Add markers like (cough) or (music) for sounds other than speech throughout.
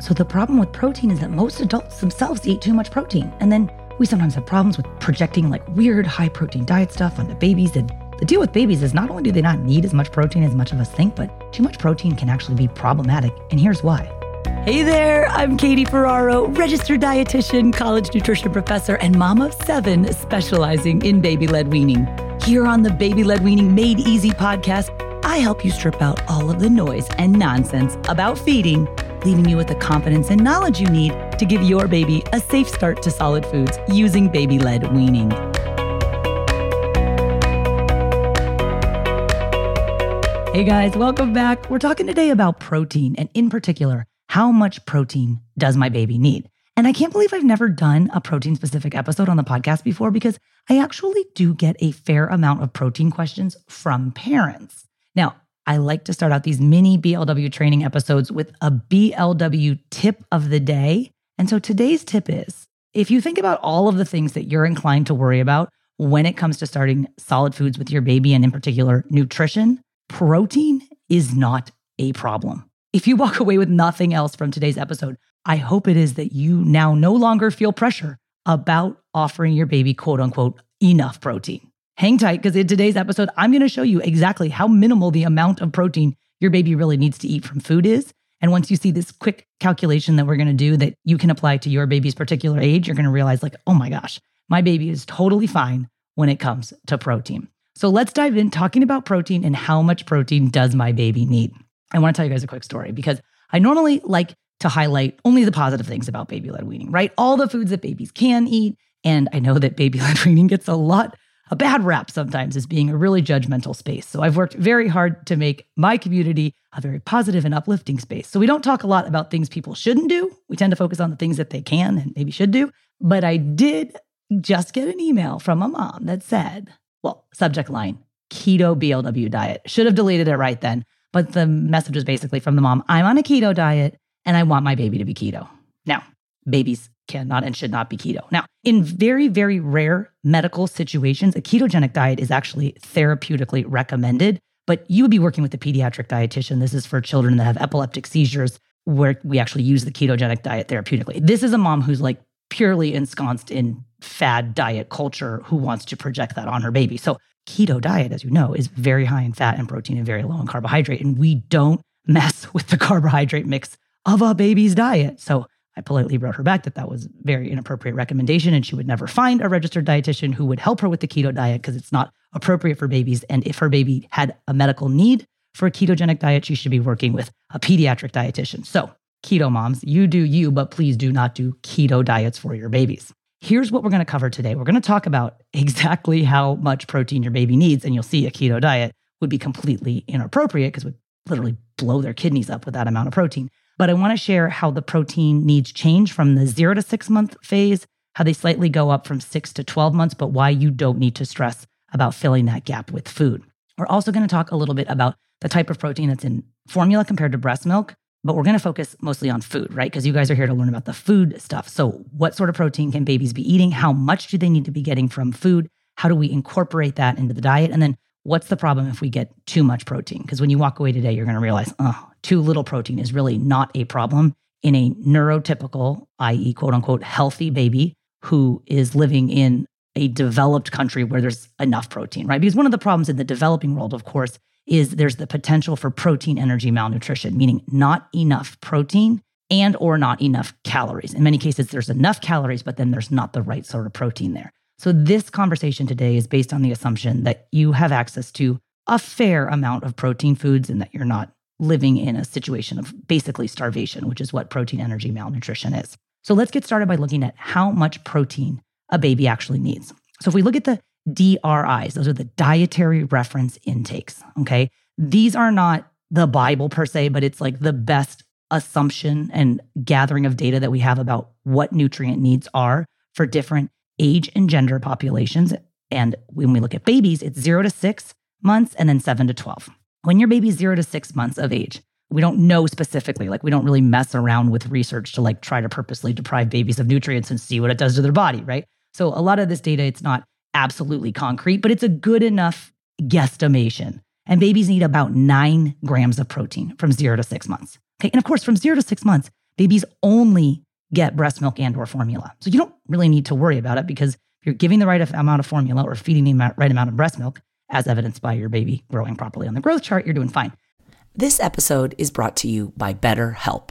So the problem with protein is that most adults themselves eat too much protein. And then we sometimes have problems with projecting like weird high protein diet stuff onto babies. And the deal with babies is not only do they not need as much protein as much of us think, but too much protein can actually be problematic. And here's why. Hey there, I'm Katie Ferraro, registered dietitian, college nutrition professor, and mom of seven specializing in baby led weaning. Here on the Baby Led Weaning Made Easy podcast, I help you strip out all of the noise and nonsense about feeding leaving you with the confidence and knowledge you need to give your baby a safe start to solid foods using baby led weaning. Hey guys, welcome back. We're talking today about protein and, in particular, how much protein does my baby need? And I can't believe I've never done a protein specific episode on the podcast before because I actually do get a fair amount of protein questions from parents. I like to start out these mini BLW training episodes with a BLW tip of the day. And so today's tip is if you think about all of the things that you're inclined to worry about when it comes to starting solid foods with your baby, and in particular, nutrition, protein is not a problem. If you walk (laughs) away with nothing else from today's episode, I hope it is that you now no longer feel pressure about offering your baby, quote unquote, enough protein. Hang tight because in today's episode, I'm going to show you exactly how minimal the amount of protein your baby really needs to eat from food is. And once you see this quick calculation that we're going to do that you can apply to your baby's particular age, you're going to realize, like, oh my gosh, my baby is totally fine when it comes to protein. So let's dive in talking about protein and how much protein does my baby need. I want to tell you guys a quick story because I normally like to highlight only the positive things about baby led weaning, right? All the foods that babies can eat. And I know that baby led (laughs) weaning gets a lot a bad rap sometimes as being a really judgmental space. So I've worked very hard to make my community a very positive and uplifting space. So we don't talk a lot about things people shouldn't do. We tend to focus on the things that they can and maybe should do. But I did just get an email from a mom that said, well, subject line, keto BLW diet. Should have deleted it right then. But the message was basically from the mom I'm on a keto diet and I want my baby to be keto. Now, babies cannot and should not be keto. Now, in very, very rare medical situations, a ketogenic diet is actually therapeutically recommended, but you would be working with a pediatric dietitian. This is for children that have epileptic seizures where we actually use the ketogenic diet therapeutically. This is a mom who's like purely ensconced in fad diet culture who wants to project that on her baby. So, keto diet, as you know, is very high in fat and protein and very low in carbohydrate. And we don't mess (laughs) with the carbohydrate mix of a baby's diet. So, I politely wrote her back that that was very inappropriate recommendation and she would never find a registered dietitian who would help her with the keto diet because it's not appropriate for babies. And if her baby had a medical need for a ketogenic diet, she should be working with a pediatric dietitian. So, keto moms, you do you, but please do not do keto diets for your babies. Here's what we're going to cover today. We're going to talk about (laughs) exactly how much protein your baby needs. And you'll see a keto diet would be completely inappropriate because it would literally blow their kidneys up with that amount of protein. But I want to share how the protein needs change from the zero to six month phase, how they slightly go up from six to 12 months, but why you don't need to stress about filling that gap with food. We're also going to talk a little bit about the type of protein that's in formula compared to breast milk, but we're going to focus mostly on food, right? Because you guys are here to learn about the food stuff. So, what sort of protein can babies be eating? How much do they need to be getting from food? How do we incorporate that into the diet? And then, what's the problem if we get too much protein? Because when you walk away today, you're going to realize, oh, too little protein is really not a problem in a neurotypical, i.e., quote unquote, healthy baby who is living in a developed country where there's enough protein, right? Because one of the problems in the developing world, of course, is there's the potential for protein energy malnutrition, meaning not enough protein and or not enough calories. In many cases there's enough calories but then there's not the right sort of protein there. So this conversation today is based on the assumption that you have access to a fair amount of protein foods and that you're not living in a situation of basically starvation, which is what protein energy malnutrition is. So let's get started by looking at how much protein a baby actually needs. So if we look at the DRIs, those are the dietary reference intakes, okay? These are not the Bible per se, but it's like the best assumption and gathering of data that we have about what nutrient needs are for different age and gender populations. And when we look at babies, it's zero to six months and then seven to 12. When your baby's zero to six months of age, we don't know specifically, like we don't really mess around with research to like try to purposely deprive babies of nutrients and see what it does to their body, right? So a lot of this data, it's not absolutely concrete, but it's a good enough guesstimation. And babies need about nine grams of protein from zero to six months. Okay. And of course, from zero to six months, babies only get breast milk and or formula. So you don't really need to worry about it because if you're giving the right amount of formula or feeding the right amount of breast milk, as evidenced by your baby growing properly on the growth chart, you're doing fine. This episode is brought to you by BetterHelp.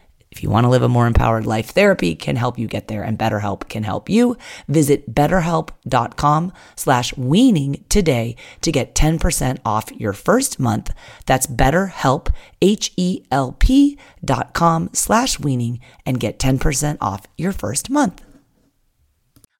If you want to live a more empowered life, therapy can help you get there and BetterHelp can help you. Visit betterhelp.com slash weaning today to get 10% off your first month. That's betterhelp, H-E-L-P dot com slash weaning and get 10% off your first month.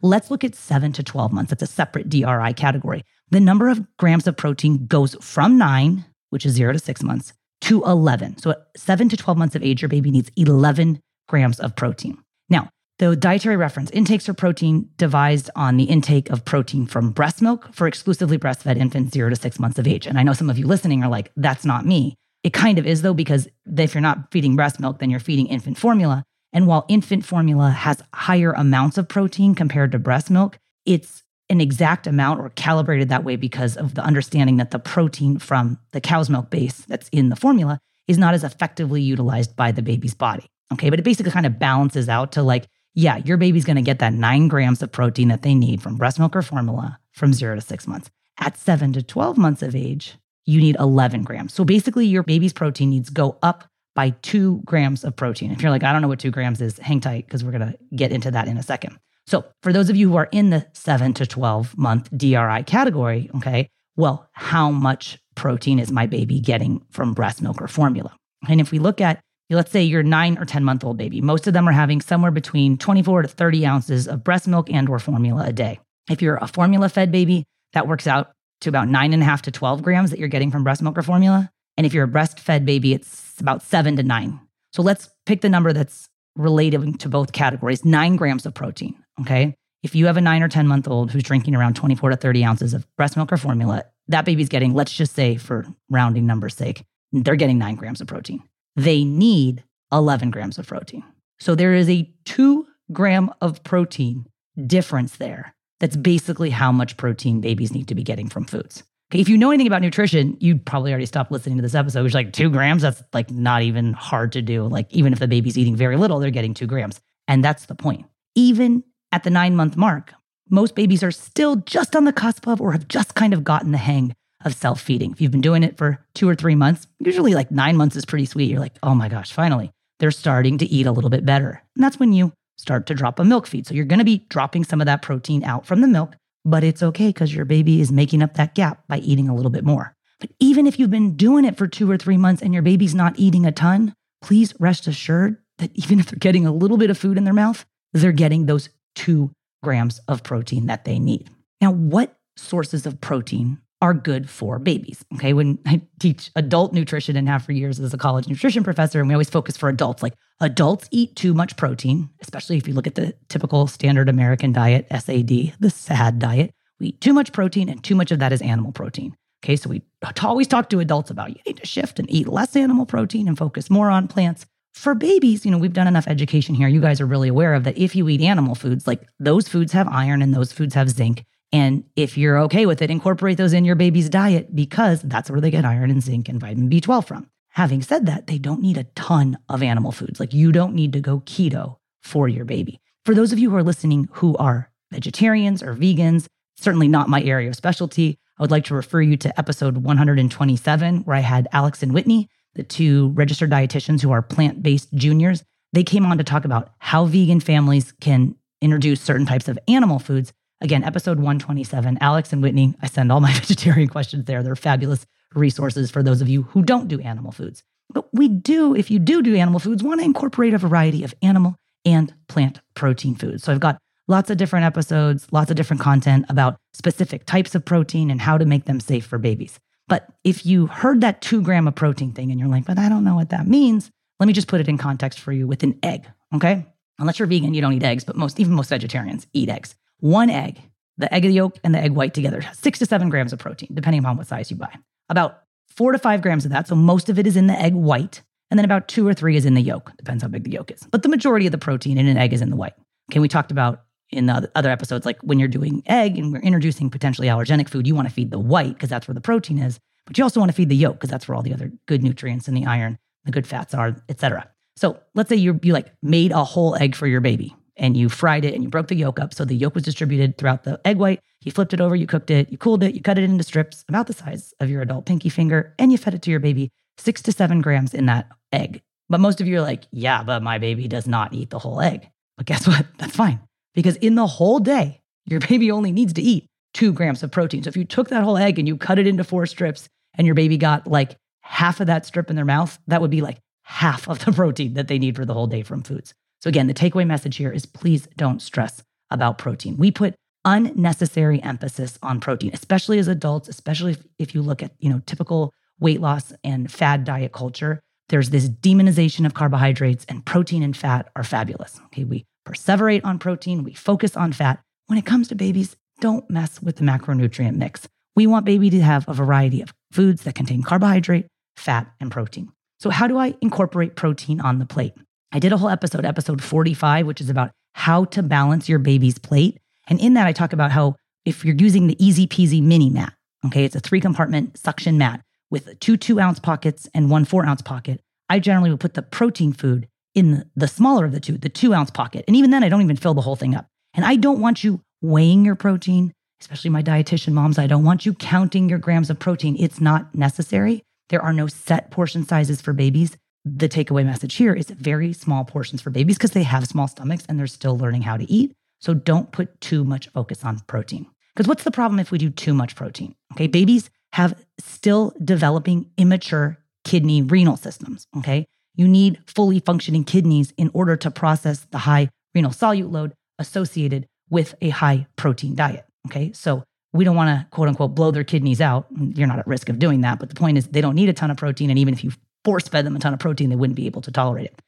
Let's look at 7 to 12 months. That's a separate DRI category the number of grams of protein goes from nine, which is zero to six months, to 11. So at seven to 12 months of age, your baby needs 11 grams of protein. Now, the dietary reference intakes for protein devised on the intake of protein from breast milk for exclusively breastfed infants zero to six months of age. And I know some of you listening are like, that's not me. It kind of is though, because if you're not feeding breast milk, then you're feeding infant formula. And while infant formula has higher amounts of protein compared to breast milk, it's an exact amount or calibrated that way because of the understanding that the protein from the cow's milk base that's in the formula is not as effectively utilized by the baby's body. Okay, but it basically kind of balances out to like, yeah, your baby's gonna get that nine grams of protein that they need from breast milk or formula from zero to six months. At seven to 12 months of age, you need 11 grams. So basically, your baby's protein needs go up by two grams of protein. If you're like, I don't know what two grams is, hang tight because we're gonna get into that in a second. So, for those of you who are in the 7 to 12 month DRI category, okay, well, how much protein is my baby getting from breast milk or formula? And if we look at, let's say your 9 or 10 month old baby, most of them are having somewhere between 24 to 30 ounces of breast milk and or formula a day. If you're a formula fed baby, that works out to about nine and a half to 12 grams that you're getting from breast milk or formula. And if you're a breastfed baby, it's about seven to nine. So let's pick the number that's relating to both categories nine grams of protein. Okay. If you have a nine or 10 month old who's drinking around 24 to 30 ounces of breast milk or formula, that baby's getting, let's just say for rounding numbers' sake, they're getting nine grams of protein. They need 11 grams of protein. So there is a two gram of protein difference there. That's basically how much protein babies need to be getting from foods. If you know anything about nutrition, you'd probably already stopped listening to this episode, which like two grams. That's like not even hard to do. Like, even if the baby's eating very little, they're getting two grams. And that's the point. Even at the nine month mark, most babies are still just on the cusp of or have just kind of gotten the hang of self feeding. If you've been doing it for two or three months, usually like nine months is pretty sweet. You're like, oh my gosh, finally, they're starting to eat a little bit better. And that's when you start to drop a milk feed. So you're going to be dropping some of that protein out from the milk, but it's okay because your baby is making up that gap by eating a little bit more. But even if you've been doing it for two or three months and your baby's not eating a ton, please rest assured that even if they're getting a little bit of food in their mouth, they're getting those two grams of protein that they need. Now, what sources of protein are good for babies. Okay. When I teach adult nutrition and have for years as a college nutrition professor, and we always focus for adults, like adults eat too much protein, especially if you look at the typical standard American diet, SAD, the SAD diet. We eat too much protein, and too much of that is animal protein. Okay. So we always talk to adults about you need to shift and eat less animal protein and focus more on plants. For babies, you know, we've done enough education here. You guys are really aware of that if you eat animal foods, like those foods have iron and those foods have zinc and if you're okay with it, incorporate those in your baby's diet because that's where they get iron and zinc and vitamin B12 from. Having said that, they don't need a ton of animal foods. Like you don't need to go keto for your baby. For those of you who are listening who are vegetarians or vegans, certainly not my area of specialty, I would like to refer you to episode 127, where I had Alex and Whitney, the two registered dietitians who are plant based juniors. They came on to talk about how vegan families can introduce certain types of animal foods Again, episode 127, Alex and Whitney. I send all my (laughs) vegetarian questions there. They're fabulous resources for those of you who don't do animal foods. But we do, if you do do animal foods, want to incorporate a variety of animal and plant protein foods. So I've got lots of different episodes, lots of different content about specific types of protein and how to make them safe for babies. But if you heard that two gram of protein thing and you're like, but I don't know what that means, let me just put it in context for you with an egg, okay? Unless you're vegan, you don't eat eggs, but most, even most vegetarians eat eggs. One egg, the egg of the yolk and the egg white together, six to seven grams of protein, depending upon what size you buy. About four to five grams of that. So most of it is in the egg white. And then about two or three is in the yolk. Depends how big the yolk is. But the majority of the protein in an egg is in the white. Okay, we talked about in the other episodes, like when you're doing egg and we're introducing potentially allergenic food, you want to feed the white because that's where the protein is. But you also want to feed the yolk because that's where all the other good nutrients and the iron, the good fats are, etc. So let's say you you like made a whole egg for your baby and you fried it and you broke the yolk up. So the yolk was distributed throughout the egg white. You flipped it over, you cooked it, you cooled it, you cut it into strips about the size of your adult pinky finger, and you fed it to your baby six to seven grams in that egg. But most of you are like, yeah, but my baby does not eat the whole egg. But guess (laughs) what? That's fine. Because in the whole day, your baby only needs to eat two grams of protein. So if you took that whole egg and you cut it into four strips and your baby got like half of that strip in their mouth, that would be like half of the (laughs) protein that they need for the whole day from foods. So, again, the takeaway message here is please don't stress about protein. We put unnecessary emphasis on protein, especially as adults, especially if, if you look at, you know, typical weight loss and fad diet culture. There's this demonization of carbohydrates, and protein and fat are fabulous. Okay, we perseverate on protein, we focus on fat. When it comes to babies, don't mess with the macronutrient mix. We want baby to have a variety of foods that contain carbohydrate, fat, and protein. So, how do I incorporate protein on the plate? I did a whole episode, episode 45, which is about how to balance your baby's plate. And in that, I talk about how if you're using the easy peasy mini mat, okay, it's a three compartment suction mat with two two ounce pockets and one four ounce pocket. I generally will put the protein food in the smaller of the two, the two ounce pocket. And even then, I don't even fill the whole thing up. And I don't want you weighing your protein, especially my dietitian moms. I don't want you counting your grams of protein. It's not necessary. There are no set portion sizes for babies the takeaway message here is very small portions for babies because they have small stomachs and they're still learning how to eat. So don't put too much focus on protein. Because what's the problem if we do too much protein? Okay, babies have still developing immature kidney renal systems. Okay, you need fully functioning kidneys in order to process the high renal solute load associated with a high protein diet. Okay, so we don't want to quote unquote blow their kidneys out. You're not at risk of doing that, but the point is they don't need a ton of protein. And even if you force fed them a ton of protein, they wouldn't be able to tolerate it.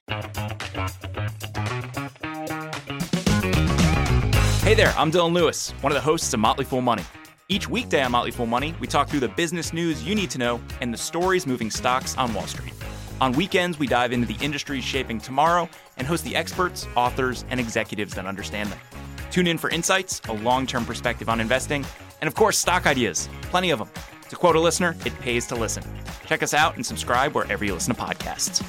Hey there, I'm Dylan Lewis, one of the hosts of Motley Fool Money. Each weekday on Motley Fool Money, we talk through the business news you need to know and the stories moving stocks on Wall Street. On weekends, we dive into the industries shaping tomorrow and host the experts, authors, and executives that understand them. Tune in for insights, a long term perspective on investing, and of course, stock ideas. Plenty of them. To quote a listener, it pays to listen. Check us out and subscribe wherever you listen to podcasts.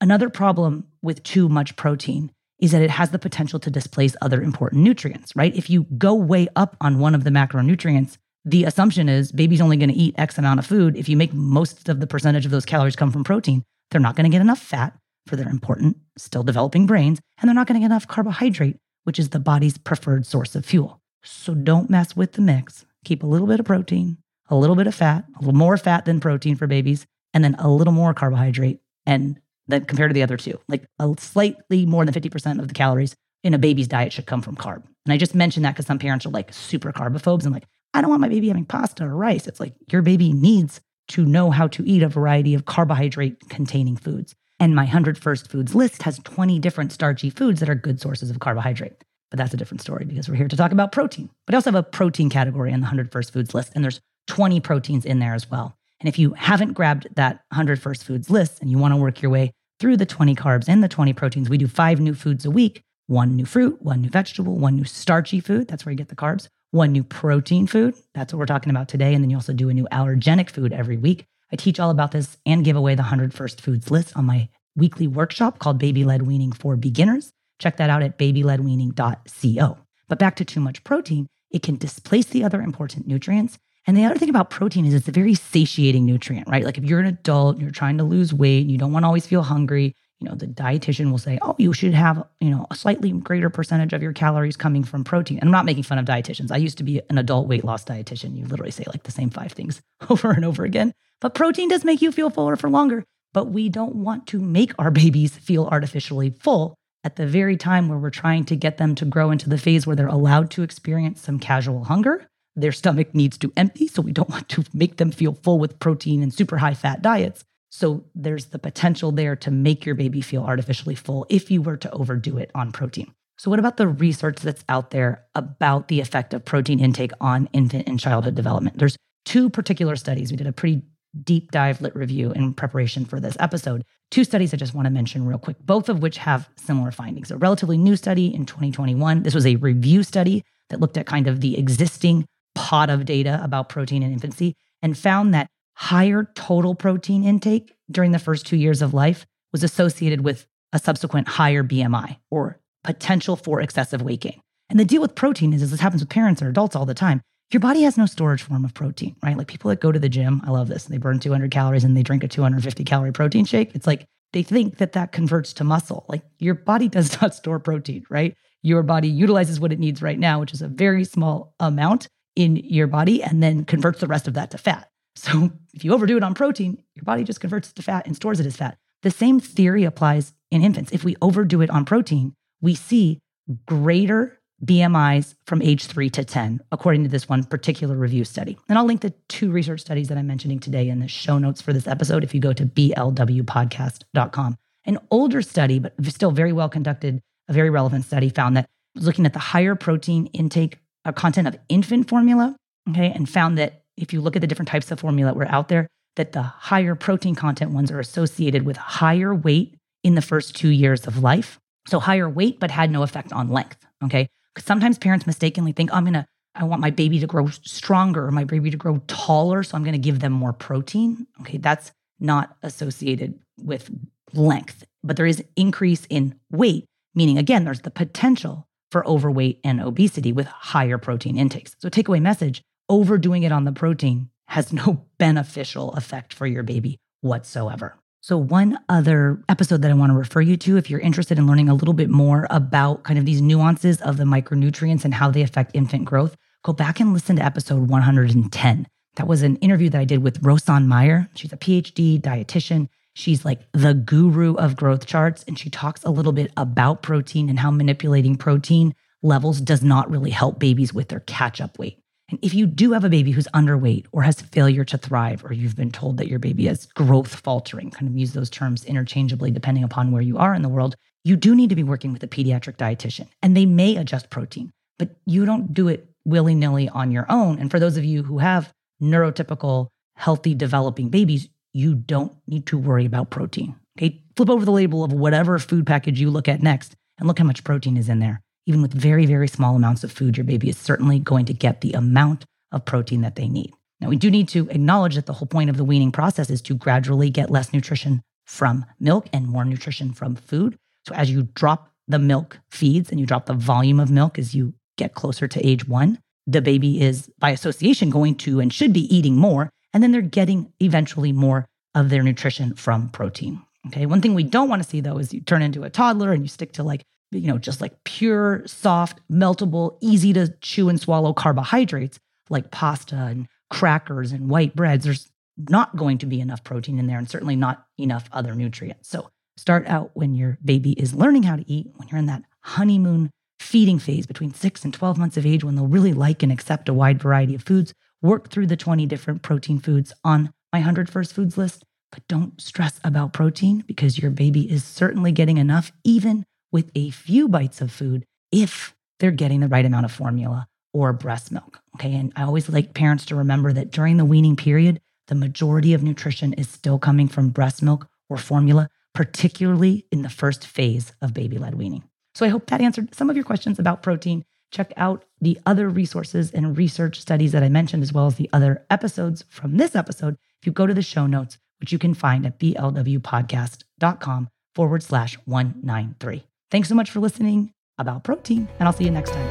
Another problem with too much protein is that it has the potential to displace other important nutrients, right? If you go way up on one of the macronutrients, the assumption is baby's only going to eat X amount of food. If you make most of the percentage of those calories come from protein, they're not going to get enough fat for their important, still developing brains, and they're not going to get enough carbohydrate, which is the body's preferred source of fuel. So don't mess with the mix keep a little bit of protein, a little bit of fat, a little more fat than protein for babies, and then a little more carbohydrate. And then compared to the other two, like a slightly more than 50% of the calories in a baby's diet should come from carb. And I just mentioned that because some parents are like super carbophobes and like, I don't want my baby having pasta or rice. It's like your baby needs to know how to eat a variety of carbohydrate containing foods. And my 100 First Foods list has 20 different starchy foods that are good sources of carbohydrate. But that's a different story because we're here to talk about protein. But I also have a protein category in the 100 First Foods list, and there's 20 proteins in there as well. And if you haven't grabbed that 100 First Foods list and you want to work your way through the 20 carbs and the 20 proteins, we do five new foods a week one new fruit, one new vegetable, one new starchy food. That's where you get the carbs. One new protein food. That's what we're talking about today. And then you also do a new allergenic food every week. I teach all about this and give away the 100 First Foods list on my weekly workshop called Baby Led Weaning for Beginners. Check that out at babyledweaning.co. But back to too much protein, it can displace the other important nutrients. And the other thing about protein is it's a very satiating nutrient, right? Like if you're an adult, and you're trying to lose weight, and you don't want to always feel hungry, you know, the dietitian will say, oh, you should have, you know, a slightly greater percentage of your calories coming from protein. And I'm not making fun of dietitians. I used to be an adult weight loss dietitian. You literally say like the same five things (laughs) over and over again. But protein does make you feel fuller for longer. But we don't want to make our babies feel artificially full at the very time where we're trying to get them to grow into the phase where they're allowed to experience some casual hunger. Their stomach needs to empty. So we don't (laughs) want to make them feel full with protein and super high fat diets. So there's the potential there to make your baby feel artificially full if you were to overdo it on protein. So, what about the research that's out there about the effect of protein intake on infant and childhood development? There's two particular studies. We did a pretty deep dive lit review in preparation for this episode. Two studies I just want to mention real quick, both of which have similar findings. A relatively new study in 2021. This was a review study that looked at kind of the existing pot of data about protein in infancy and found that higher total protein intake during the first two years of life was associated with a subsequent higher BMI or potential for excessive weight gain. And the deal with protein is, as this happens with parents or adults all the time, your body has no storage form of protein, right? Like people that go to the gym, I love this. They burn 200 calories and they drink a 250 calorie protein shake. It's like they think that that converts to muscle. Like your body (laughs) does not store protein, right? Your body utilizes what it needs right now, which is a very small amount in your body, and then converts the rest of that to fat. So if you overdo it on protein, your body just converts it to fat and stores it as fat. The same theory applies in infants. If we overdo it on protein, we see greater BMIs from age three to 10, according to this one particular review study. And I'll link the two research studies that I'm mentioning today in the show notes for this episode if you go to blwpodcast.com. An older study, but still very well conducted, a very relevant study found that looking at the higher protein intake uh, content of infant formula, okay, and found that if you look at the different types of formula that were out there, that the higher protein content ones are associated with higher weight in the first two years of life. So higher weight, but had no effect on length. Okay. Sometimes parents mistakenly think, oh, I'm going to, I want my baby to grow stronger or my baby to grow taller. So I'm going to give them more protein. Okay. That's not associated with length, but there is increase in weight, meaning again, there's the potential for overweight and obesity with higher protein intakes. So takeaway message overdoing it on the protein has no (laughs) beneficial effect for your baby whatsoever. So, one other episode that I want to refer you to, if you're interested in learning a little bit more about kind of these nuances of the micronutrients and how they affect infant growth, go back and listen to episode 110. That was an interview that I did with Rosan Meyer. She's a PhD dietitian. She's like the guru of growth charts, and she talks a little bit about protein and how manipulating protein levels does not really help babies with their catch up weight. And if you do have a baby who's underweight or has failure to thrive, or you've been told that your baby has growth faltering, kind of use those terms interchangeably depending upon where you are in the world, you do need to be working with a pediatric dietitian. And they may adjust protein, but you don't do it willy nilly on your own. And for those of you who have neurotypical, healthy, developing babies, you don't need to worry about protein. Okay. Flip over the label of whatever food package you look at next and look how much protein is in there even with very, very small amounts of food, your baby is certainly going to get the amount of protein that they need. Now, we do need to acknowledge that the whole point of the weaning process is to gradually get less nutrition from milk and more nutrition from food. So, as you drop the milk feeds and you drop the volume of milk as you get closer to age one, the baby is by association going to and should be eating more. And then they're getting eventually more of their nutrition from protein. Okay. One thing we don't want to see though is you turn into a toddler and you stick to like you know, just like pure, soft, meltable, easy to chew and swallow carbohydrates like pasta and crackers and white breads, there's not going to be enough protein in there and certainly not enough other nutrients. So start out when your baby is learning how to eat, when you're in that honeymoon feeding phase between six and 12 months of age when they'll really like and accept a wide variety of foods. Work through the 20 different protein foods on my 100 First Foods list, but don't stress about protein because your baby is certainly getting enough, even with a few bites of food, if they're getting the right amount of formula or breast milk. Okay. And I always like parents to remember that during the weaning period, the majority of nutrition is still coming from breast milk or formula, particularly in the first phase of baby led weaning. So I hope that answered some of your questions about protein. Check out the other resources and research studies that I mentioned, as well as the other episodes from this episode. If you go to the show notes, which you can find at blwpodcast.com forward slash 193. Thanks so much for listening about protein, and I'll see you next time.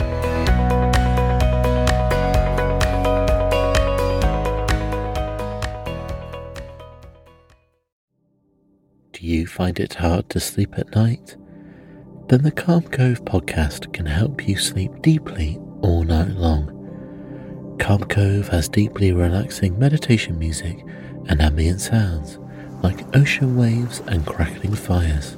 Do you find it hard to sleep at night? Then the Calm Cove podcast can help you sleep deeply all night long. Calm Cove has deeply relaxing meditation music and ambient sounds like ocean waves and crackling fires.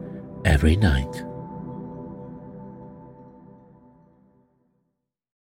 every night.